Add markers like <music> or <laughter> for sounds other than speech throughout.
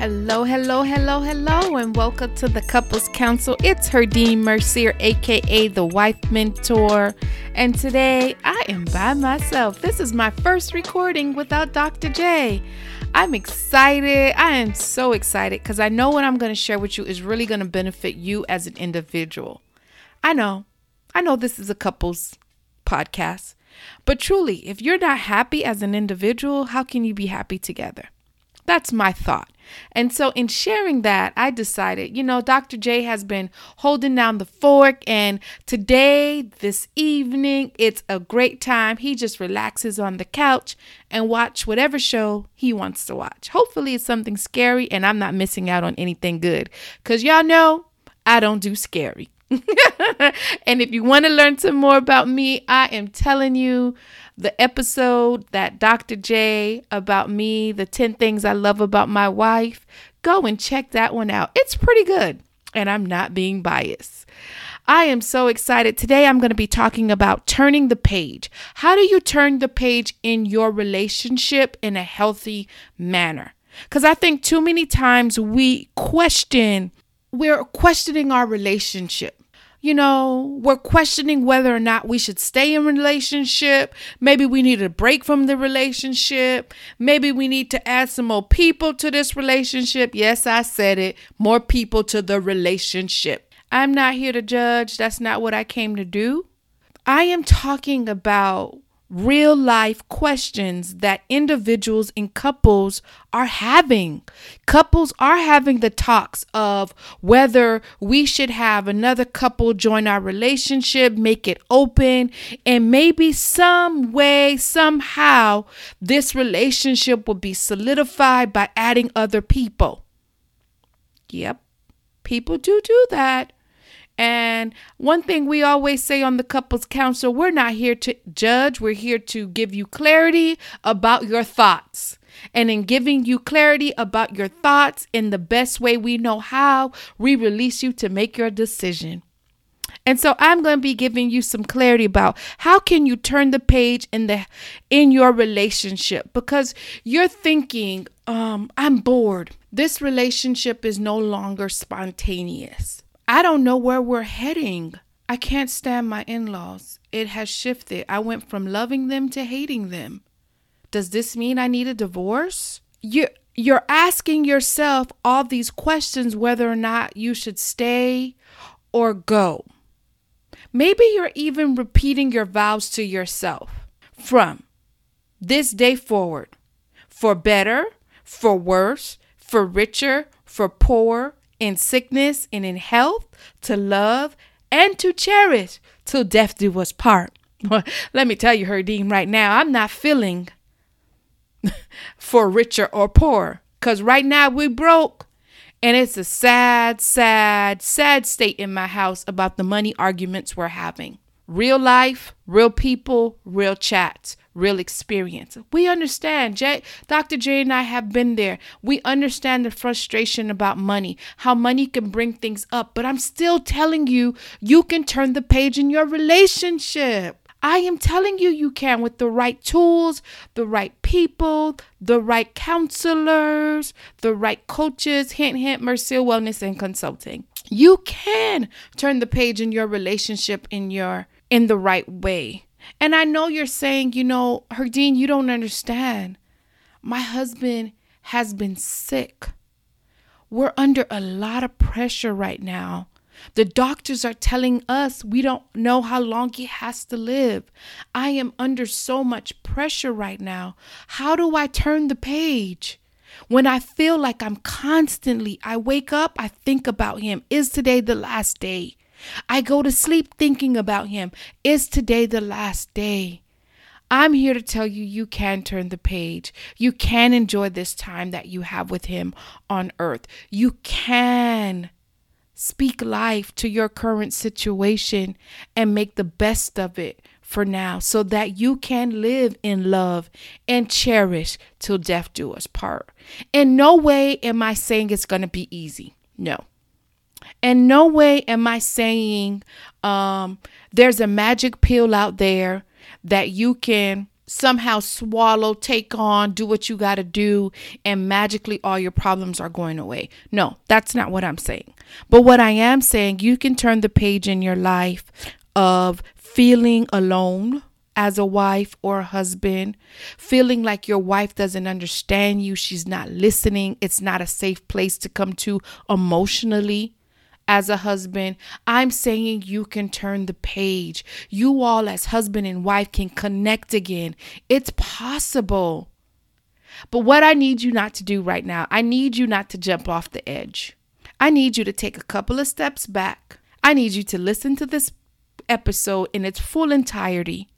Hello, hello, hello, hello, and welcome to the Couples Council. It's Herdine Mercier, aka the Wife Mentor, and today I am by myself. This is my first recording without Dr. J. I'm excited. I am so excited because I know what I'm going to share with you is really going to benefit you as an individual. I know, I know this is a couples podcast, but truly, if you're not happy as an individual, how can you be happy together? That's my thought. And so, in sharing that, I decided, you know, Dr. J has been holding down the fork, and today, this evening, it's a great time. He just relaxes on the couch and watch whatever show he wants to watch. Hopefully, it's something scary, and I'm not missing out on anything good. Because y'all know I don't do scary. <laughs> and if you want to learn some more about me, I am telling you the episode that Dr. J about me, the 10 things I love about my wife, go and check that one out. It's pretty good, and I'm not being biased. I am so excited. Today, I'm going to be talking about turning the page. How do you turn the page in your relationship in a healthy manner? Because I think too many times we question, we're questioning our relationship you know, we're questioning whether or not we should stay in relationship. Maybe we need a break from the relationship. Maybe we need to add some more people to this relationship. Yes, I said it. More people to the relationship. I'm not here to judge. That's not what I came to do. I am talking about real life questions that individuals and couples are having. Couples are having the talks of whether we should have another couple join our relationship, make it open, and maybe some way, somehow, this relationship will be solidified by adding other people. Yep, people do do that. And one thing we always say on the couples council we're not here to judge, we're here to give you clarity about your thoughts. And in giving you clarity about your thoughts in the best way we know how, we release you to make your decision. And so I'm going to be giving you some clarity about how can you turn the page in the in your relationship because you're thinking um I'm bored. This relationship is no longer spontaneous. I don't know where we're heading. I can't stand my in laws. It has shifted. I went from loving them to hating them. Does this mean I need a divorce? You you're asking yourself all these questions whether or not you should stay or go. Maybe you're even repeating your vows to yourself from this day forward for better, for worse, for richer, for poor, in sickness and in health, to love and to cherish till death do us part. <laughs> Let me tell you, Herdine, right now, I'm not feeling <laughs> for richer or poor because right now we broke. And it's a sad, sad, sad state in my house about the money arguments we're having. Real life, real people, real chats real experience. We understand. J- Dr. J and I have been there. We understand the frustration about money, how money can bring things up. But I'm still telling you, you can turn the page in your relationship. I am telling you, you can with the right tools, the right people, the right counselors, the right coaches. Hint, hint, Mercier Wellness and Consulting. You can turn the page in your relationship in your in the right way. And I know you're saying, you know, Herdine, you don't understand. My husband has been sick. We're under a lot of pressure right now. The doctors are telling us we don't know how long he has to live. I am under so much pressure right now. How do I turn the page? When I feel like I'm constantly, I wake up, I think about him. Is today the last day? I go to sleep thinking about him. Is today the last day? I'm here to tell you you can turn the page. You can enjoy this time that you have with Him on earth. You can speak life to your current situation and make the best of it for now so that you can live in love and cherish till death do us part. In no way am I saying it's going to be easy. No. In no way am I saying um, there's a magic pill out there that you can somehow swallow, take on, do what you got to do, and magically all your problems are going away. No, that's not what I'm saying. But what I am saying, you can turn the page in your life of feeling alone as a wife or a husband, feeling like your wife doesn't understand you, she's not listening, it's not a safe place to come to emotionally as a husband, I'm saying you can turn the page. You all, as husband and wife, can connect again. It's possible. But what I need you not to do right now, I need you not to jump off the edge. I need you to take a couple of steps back. I need you to listen to this episode in its full entirety.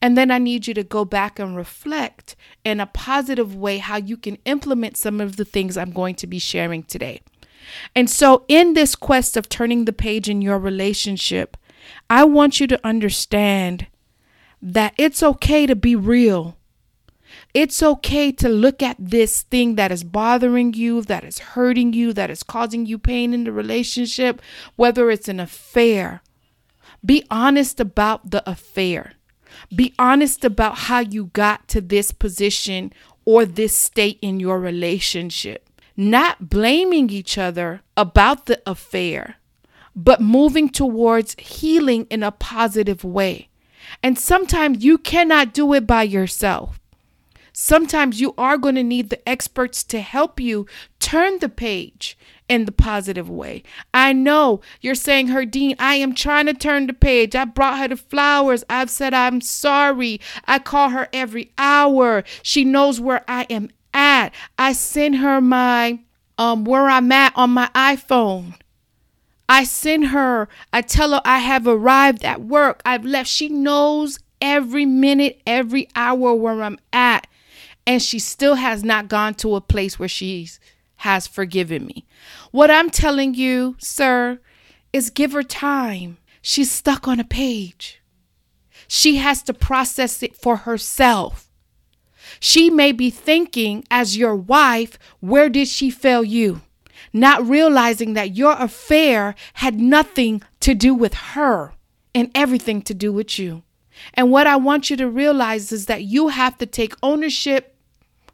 And then I need you to go back and reflect in a positive way how you can implement some of the things I'm going to be sharing today. And so, in this quest of turning the page in your relationship, I want you to understand that it's okay to be real. It's okay to look at this thing that is bothering you, that is hurting you, that is causing you pain in the relationship, whether it's an affair. Be honest about the affair. Be honest about how you got to this position or this state in your relationship not blaming each other about the affair, but moving towards healing in a positive way. And sometimes you cannot do it by yourself. Sometimes you are going to need the experts to help you turn the page in the positive way. I know you're saying, Herdine, I am trying to turn the page. I brought her the flowers. I've said I'm sorry. I call her every hour. She knows where I am at. I send her my um where I'm at on my iPhone. I send her, I tell her I have arrived at work. I've left. She knows every minute, every hour where I'm at. And she still has not gone to a place where she has forgiven me. What I'm telling you, sir, is give her time. She's stuck on a page. She has to process it for herself. She may be thinking, as your wife, where did she fail you? Not realizing that your affair had nothing to do with her and everything to do with you. And what I want you to realize is that you have to take ownership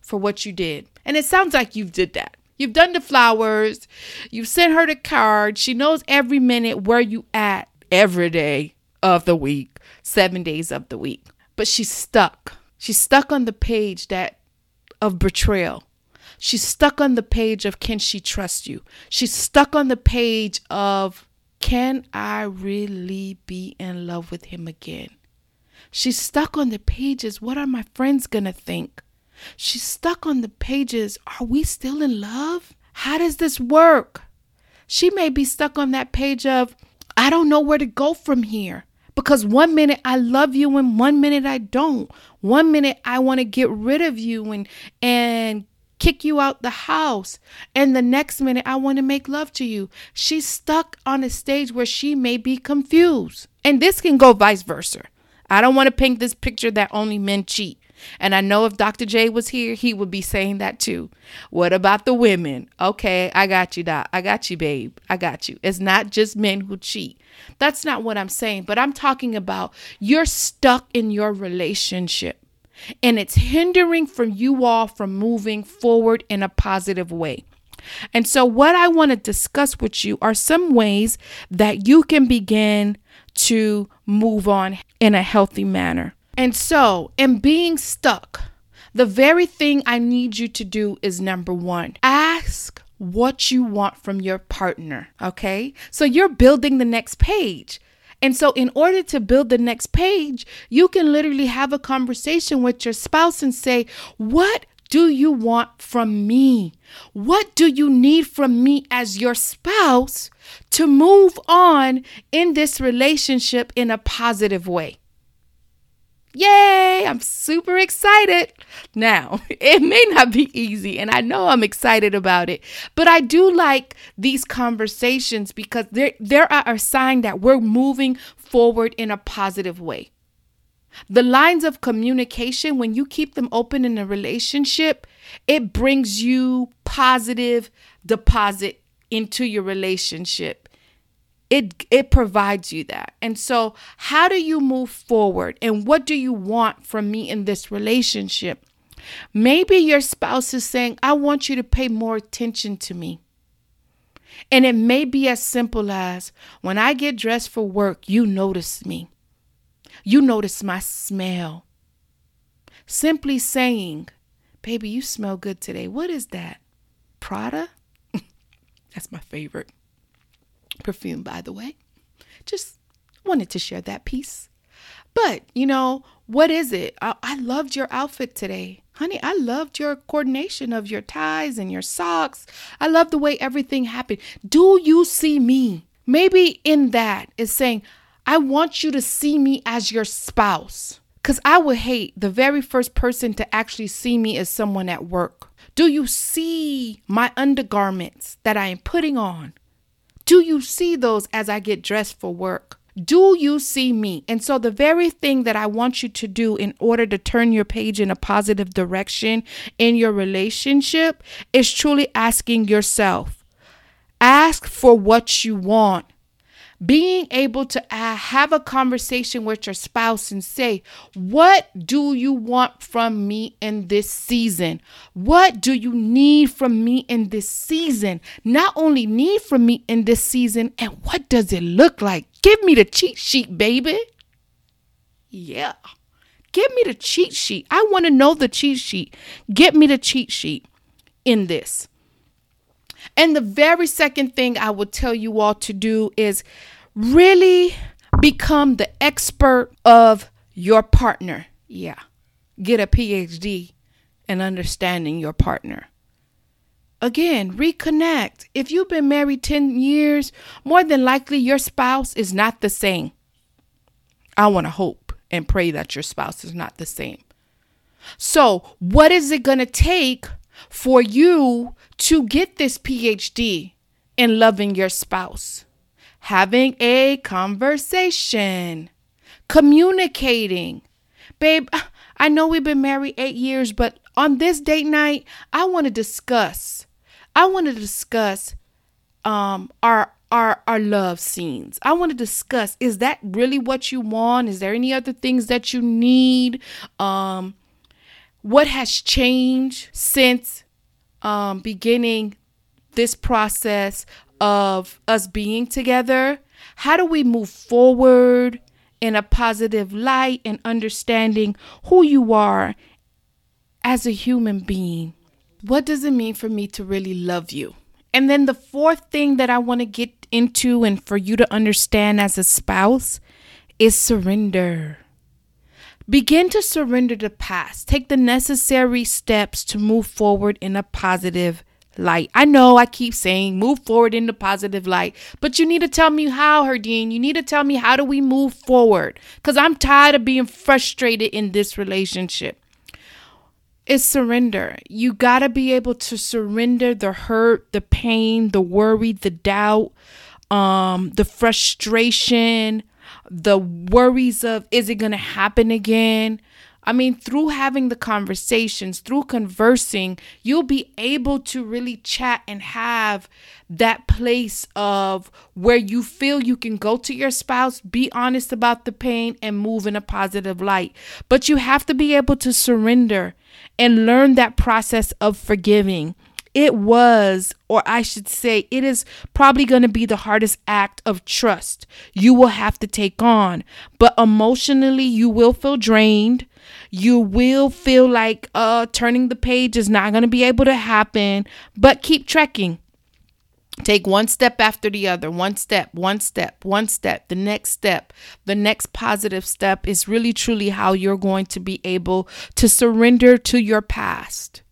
for what you did. And it sounds like you've did that. You've done the flowers, you've sent her the card. She knows every minute where you at every day of the week, 7 days of the week. But she's stuck She's stuck on the page that of betrayal. She's stuck on the page of can she trust you? She's stuck on the page of can I really be in love with him again? She's stuck on the pages what are my friends going to think? She's stuck on the pages are we still in love? How does this work? She may be stuck on that page of I don't know where to go from here. Because one minute I love you and one minute I don't. One minute I want to get rid of you and and kick you out the house. And the next minute I want to make love to you. She's stuck on a stage where she may be confused. And this can go vice versa. I don't want to paint this picture that only men cheat. And I know if Dr. J was here, he would be saying that too. What about the women? Okay, I got you, Doc. I got you, babe. I got you. It's not just men who cheat. That's not what I'm saying, but I'm talking about you're stuck in your relationship and it's hindering from you all from moving forward in a positive way. And so, what I want to discuss with you are some ways that you can begin to move on in a healthy manner. And so, in being stuck, the very thing I need you to do is number one, ask what you want from your partner. Okay. So you're building the next page. And so, in order to build the next page, you can literally have a conversation with your spouse and say, What do you want from me? What do you need from me as your spouse to move on in this relationship in a positive way? Yay! I'm super excited. Now, <laughs> it may not be easy, and I know I'm excited about it, but I do like these conversations because there, there are a sign that we're moving forward in a positive way. The lines of communication, when you keep them open in a relationship, it brings you positive deposit into your relationship. It, it provides you that. And so, how do you move forward? And what do you want from me in this relationship? Maybe your spouse is saying, I want you to pay more attention to me. And it may be as simple as when I get dressed for work, you notice me. You notice my smell. Simply saying, Baby, you smell good today. What is that? Prada? <laughs> That's my favorite perfume, by the way. Just wanted to share that piece. But, you know, what is it? I, I, loved your outfit today. Honey, I loved your coordination of your ties and your socks. I love the way everything happened. Do you see me? Maybe in that is saying, I want you to see me as your spouse. Because I would hate the very first person to actually see me as someone at work. Do you see my undergarments that I am putting on? Do you see those as I get dressed for work? Do you see me? And so, the very thing that I want you to do in order to turn your page in a positive direction in your relationship is truly asking yourself ask for what you want being able to uh, have a conversation with your spouse and say, What do you want from me in this season? What do you need from me in this season? Not only need from me in this season, and what does it look like? Give me the cheat sheet, baby. Yeah. Give me the cheat sheet. I want to know the cheat sheet. Get me the cheat sheet in this. And the very second thing I would tell you all to do is really become the expert of your partner. Yeah. Get a PhD in understanding your partner. Again, reconnect. If you've been married 10 years, more than likely your spouse is not the same. I want to hope and pray that your spouse is not the same. So, what is it going to take for you to get this PhD in loving your spouse? Having a conversation, communicating. Babe, <sighs> I know we've been married eight years, but on this date night, I want to discuss. I want to discuss um our our our love scenes. I want to discuss is that really what you want? Is there any other things that you need? Um what has changed since um, beginning this process of us being together? How do we move forward in a positive light and understanding who you are as a human being? What does it mean for me to really love you? And then the fourth thing that I want to get into and for you to understand as a spouse is surrender. Begin to surrender the past. Take the necessary steps to move forward in a positive light. I know I keep saying move forward in the positive light, but you need to tell me how, Herdine. You need to tell me how do we move forward? Because I'm tired of being frustrated in this relationship. It's surrender. You got to be able to surrender the hurt, the pain, the worry, the doubt, um, the frustration, the worries of is it going to happen again? I mean, through having the conversations, through conversing, you'll be able to really chat and have that place of where you feel you can go to your spouse, be honest about the pain, and move in a positive light. But you have to be able to surrender and learn that process of forgiving it was, or I should say, it is probably going to be the hardest act of trust you will have to take on. But emotionally, you will feel drained. You will feel like uh, turning the page is not going to be able to happen, but keep trekking. Take one step after the other, one step, one step, one step, the next step. The next positive step is really truly how you're going to be able to surrender to your past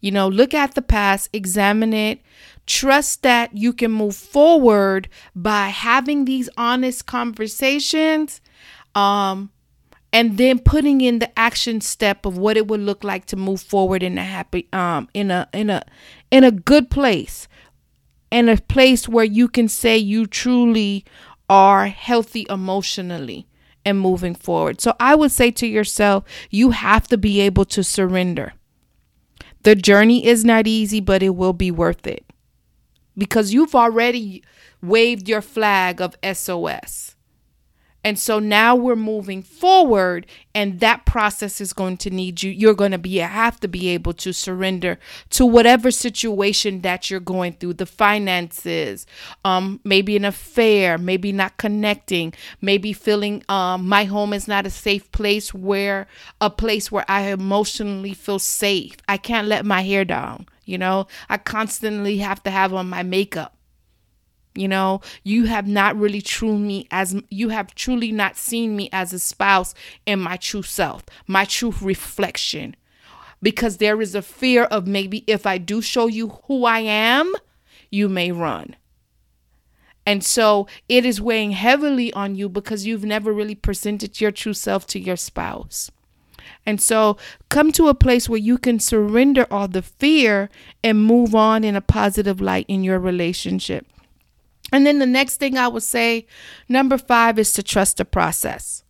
You know, look at the past, examine it, trust that you can move forward by having these honest conversations um and then putting in the action step of what it would look like to move forward in a happy um in a in a in a good place in a place where you can say you truly are healthy emotionally and moving forward. So I would say to yourself, you have to be able to surrender. The journey is not easy, but it will be worth it because you've already waved your flag of SOS. And so now we're moving forward, and that process is going to need you. You're going to be have to be able to surrender to whatever situation that you're going through, the finances, um, maybe an affair, maybe not connecting, maybe feeling um, my home is not a safe place where a place where I emotionally feel safe. I can't let my hair down. You know, I constantly have to have on my makeup. You know, you have not really true me as you have truly not seen me as a spouse in my true self, my true reflection. Because there is a fear of maybe if I do show you who I am, you may run. And so it is weighing heavily on you because you've never really presented your true self to your spouse. And so come to a place where you can surrender all the fear and move on in a positive light in your relationship. And then the next thing I would say, number five, is to trust the process.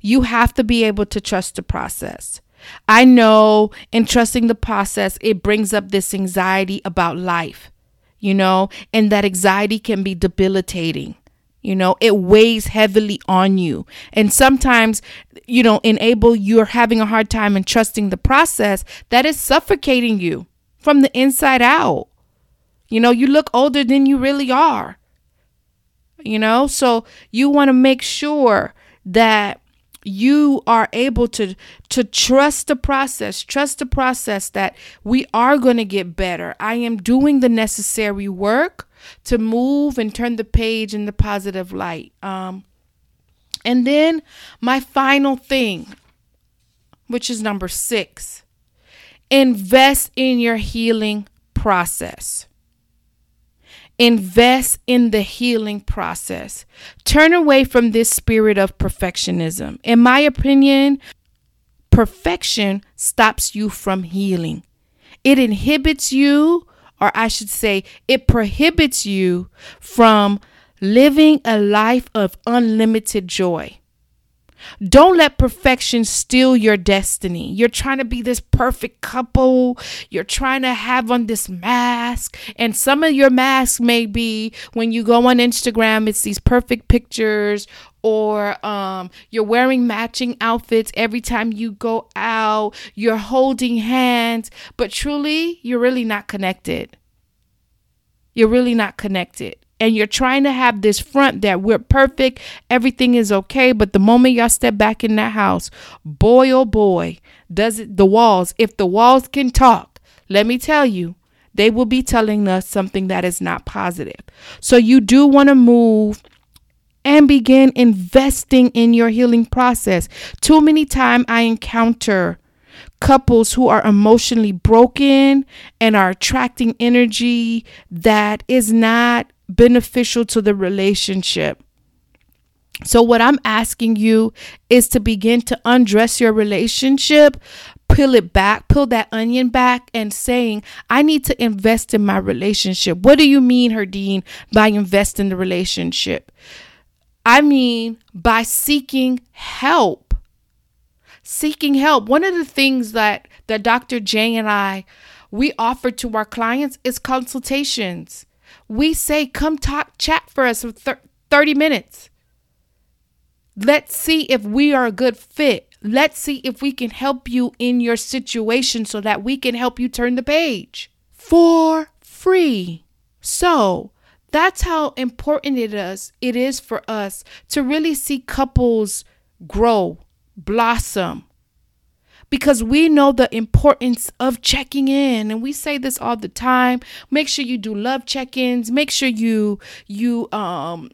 You have to be able to trust the process. I know in trusting the process, it brings up this anxiety about life, you know, and that anxiety can be debilitating. You know, it weighs heavily on you. And sometimes, you know, enable you're having a hard time in trusting the process that is suffocating you from the inside out. You know, you look older than you really are you know? So you want to make sure that you are able to to trust the process trust the process that we are going to get better. I am doing the necessary work to move and turn the page in the positive light um and then my final thing which is number 6 invest in your healing process Invest in the healing process. Turn away from this spirit of perfectionism. In my opinion, perfection stops you from healing. It inhibits you, or I should say, it prohibits you from living a life of unlimited joy. Don't let perfection steal your destiny. You're trying to be this perfect couple. You're trying to have on this mask. And some of your masks may be when you go on Instagram, it's these perfect pictures, or um, you're wearing matching outfits every time you go out. You're holding hands, but truly, you're really not connected. You're really not connected and you're trying to have this front that we're perfect, everything is okay, but the moment y'all step back in that house, boy oh boy, does it the walls, if the walls can talk, let me tell you, they will be telling us something that is not positive. So you do want to move and begin investing in your healing process. Too many times I encounter couples who are emotionally broken and are attracting energy that is not beneficial to the relationship. So, what I'm asking you is to begin to undress your relationship, peel it back, peel that onion back, and saying, I need to invest in my relationship. What do you mean, Herdine, by invest in the relationship? I mean, by seeking help. Seeking help. One of the things that, that Dr. J and I we offer to our clients is consultations we say, come talk, chat for us for 30 minutes. Let's see if we are a good fit. Let's see if we can help you in your situation so that we can help you turn the page for free. So, that's how important it is it is for us to really see couples grow, blossom, because we know the importance of checking in. And we say this all the time. Make sure you do love check-ins. Make sure you you um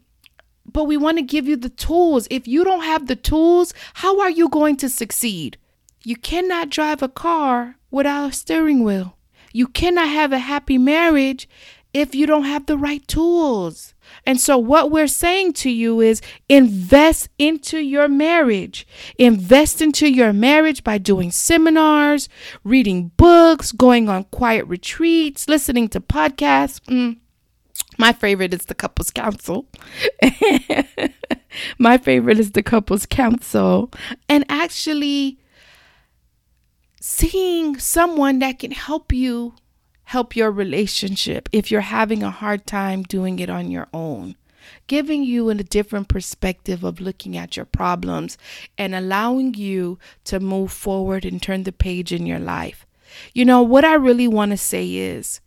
but we want to give you the tools. If you don't have the tools how are you going to succeed? You cannot drive a car without a steering wheel. You cannot have a happy marriage if you don't have the right tools. And so, what we're saying to you is invest into your marriage. Invest into your marriage by doing seminars, reading books, going on quiet retreats, listening to podcasts. Mm. My favorite is the couples council. <laughs> My favorite is the couples council. And actually, seeing someone that can help you help your relationship if you're having a hard time doing it on your own. Giving you a different perspective of looking at your problems and allowing you to move forward and turn the page in your life. You know, what I really want to say is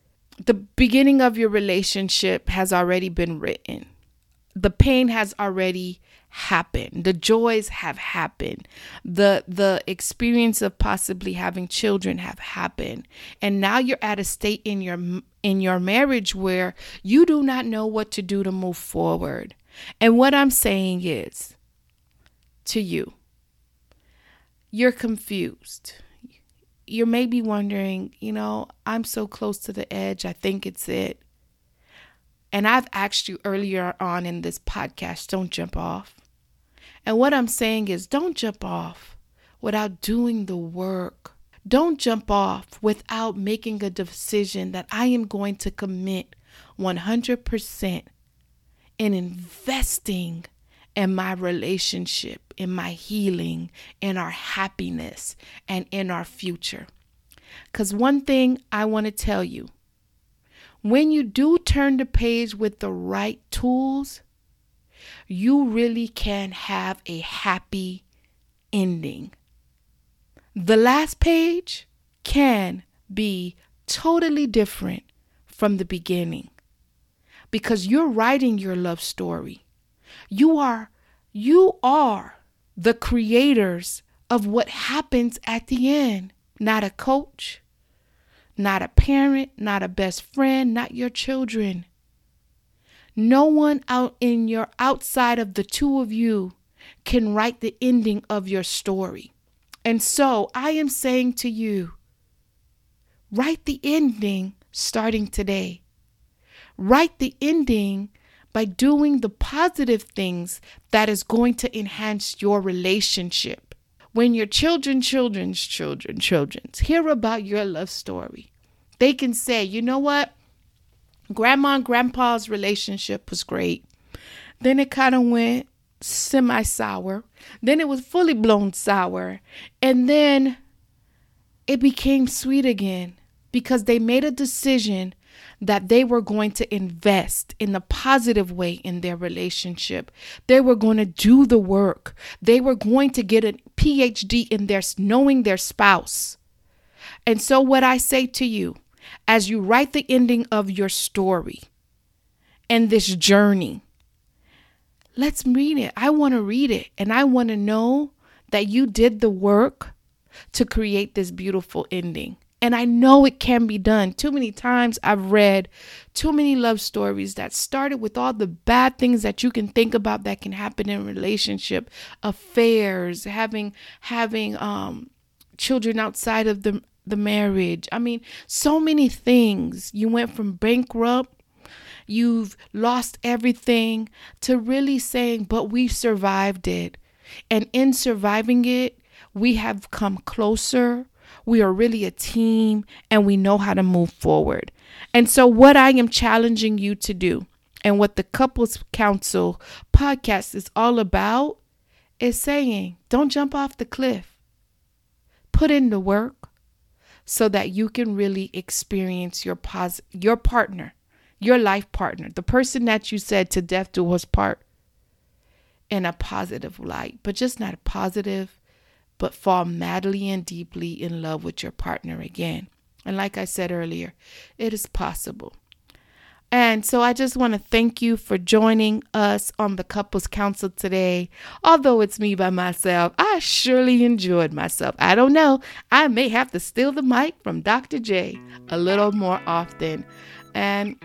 the beginning of your relationship has already been written, the pain has already happened. The joys have happened. The the experience of possibly having children have happened. And now you're at a state in your in your marriage where you do not know what to do to move forward. And what i'm saying is to you you're confused. You may be wondering you know i'm so close to the edge. I think it's it. And I've asked you earlier on in this podcast, don't jump off. And what I'm saying is don't jump off without doing the work. Don't jump off without making a decision that I am going to commit 100% in investing in my relationship, in my healing, in our happiness, and in our future. Because one thing I want to tell you when you do turn the page with the right tools, you really can have a happy ending. The last page can be totally different from the beginning because you're writing your love story. You are you are the creators of what happens at the end, not a coach, not a parent, not a best friend, not your children. No one out in your outside of the two of you can write the ending of your story. And so I am saying to you, write the ending starting today. Write the ending by doing the positive things that is going to enhance your relationship. When your children, children's children, children's hear about your love story, they can say, you know what? Grandma and grandpa's relationship was great. Then it kind of went semi sour. Then it was fully blown sour. And then it became sweet again because they made a decision that they were going to invest in a positive way in their relationship. They were going to do the work. They were going to get a PhD in their knowing their spouse. And so what I say to you, as you write the ending of your story and this journey. Let's read it. I want to read it and I want to know that you did the work to create this beautiful ending. And I know it can be done. Too many times I've read too many love stories that started with all the bad things that you can think about that can happen in relationship, affairs, having having um children outside of the the marriage. I mean, so many things. You went from bankrupt, you've lost everything, to really saying, but we survived it. And in surviving it, we have come closer. We are really a team and we know how to move forward. And so, what I am challenging you to do, and what the Couples Council podcast is all about, is saying, don't jump off the cliff. Put in the work, so that you can really experience your pos- your partner, your life partner, the person that you said to death do us part in a positive light, but just not positive, but fall madly and deeply in love with your partner again. And like I said earlier, it is possible. And so I just want to thank you for joining us on the Couples Council today. Although it's me by myself, I surely enjoyed myself. I don't know, I may have to steal the mic from Dr. J a little more often. And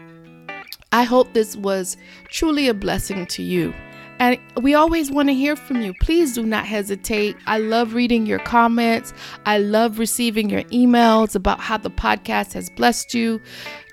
I hope this was truly a blessing to you. And we always want to hear from you. Please do not hesitate. I love reading your comments. I love receiving your emails about how the podcast has blessed you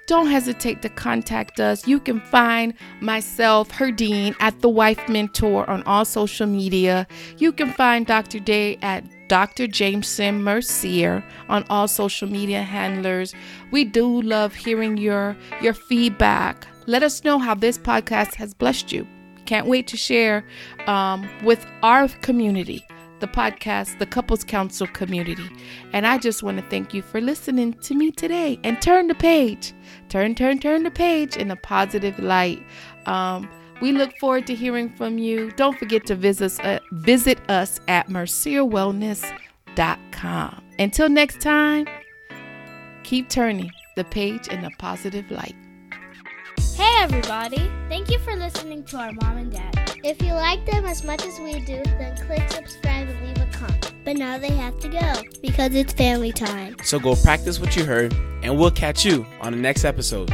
don't hesitate to contact us. You can find myself, Herdine, at The Wife Mentor on all social media. You can find Dr. J at Dr. Jameson Mercier on all social media handlers. We do love hearing your your feedback. Let us know how this podcast has blessed you. Can't wait to share um, with our community the podcast, the Couples Council community. And I just want to thank you for listening to me today and turn the page. Turn, turn, turn the page in a positive light. Um, we look forward to hearing from you. Don't forget to visit, uh, visit us at mercierwellness.com. Until next time, keep turning the page in a positive light. Hey everybody! Thank you for listening to our mom and dad. If you like them as much as we do, then click subscribe and leave a comment. But now they have to go because it's family time. So go practice what you heard, and we'll catch you on the next episode.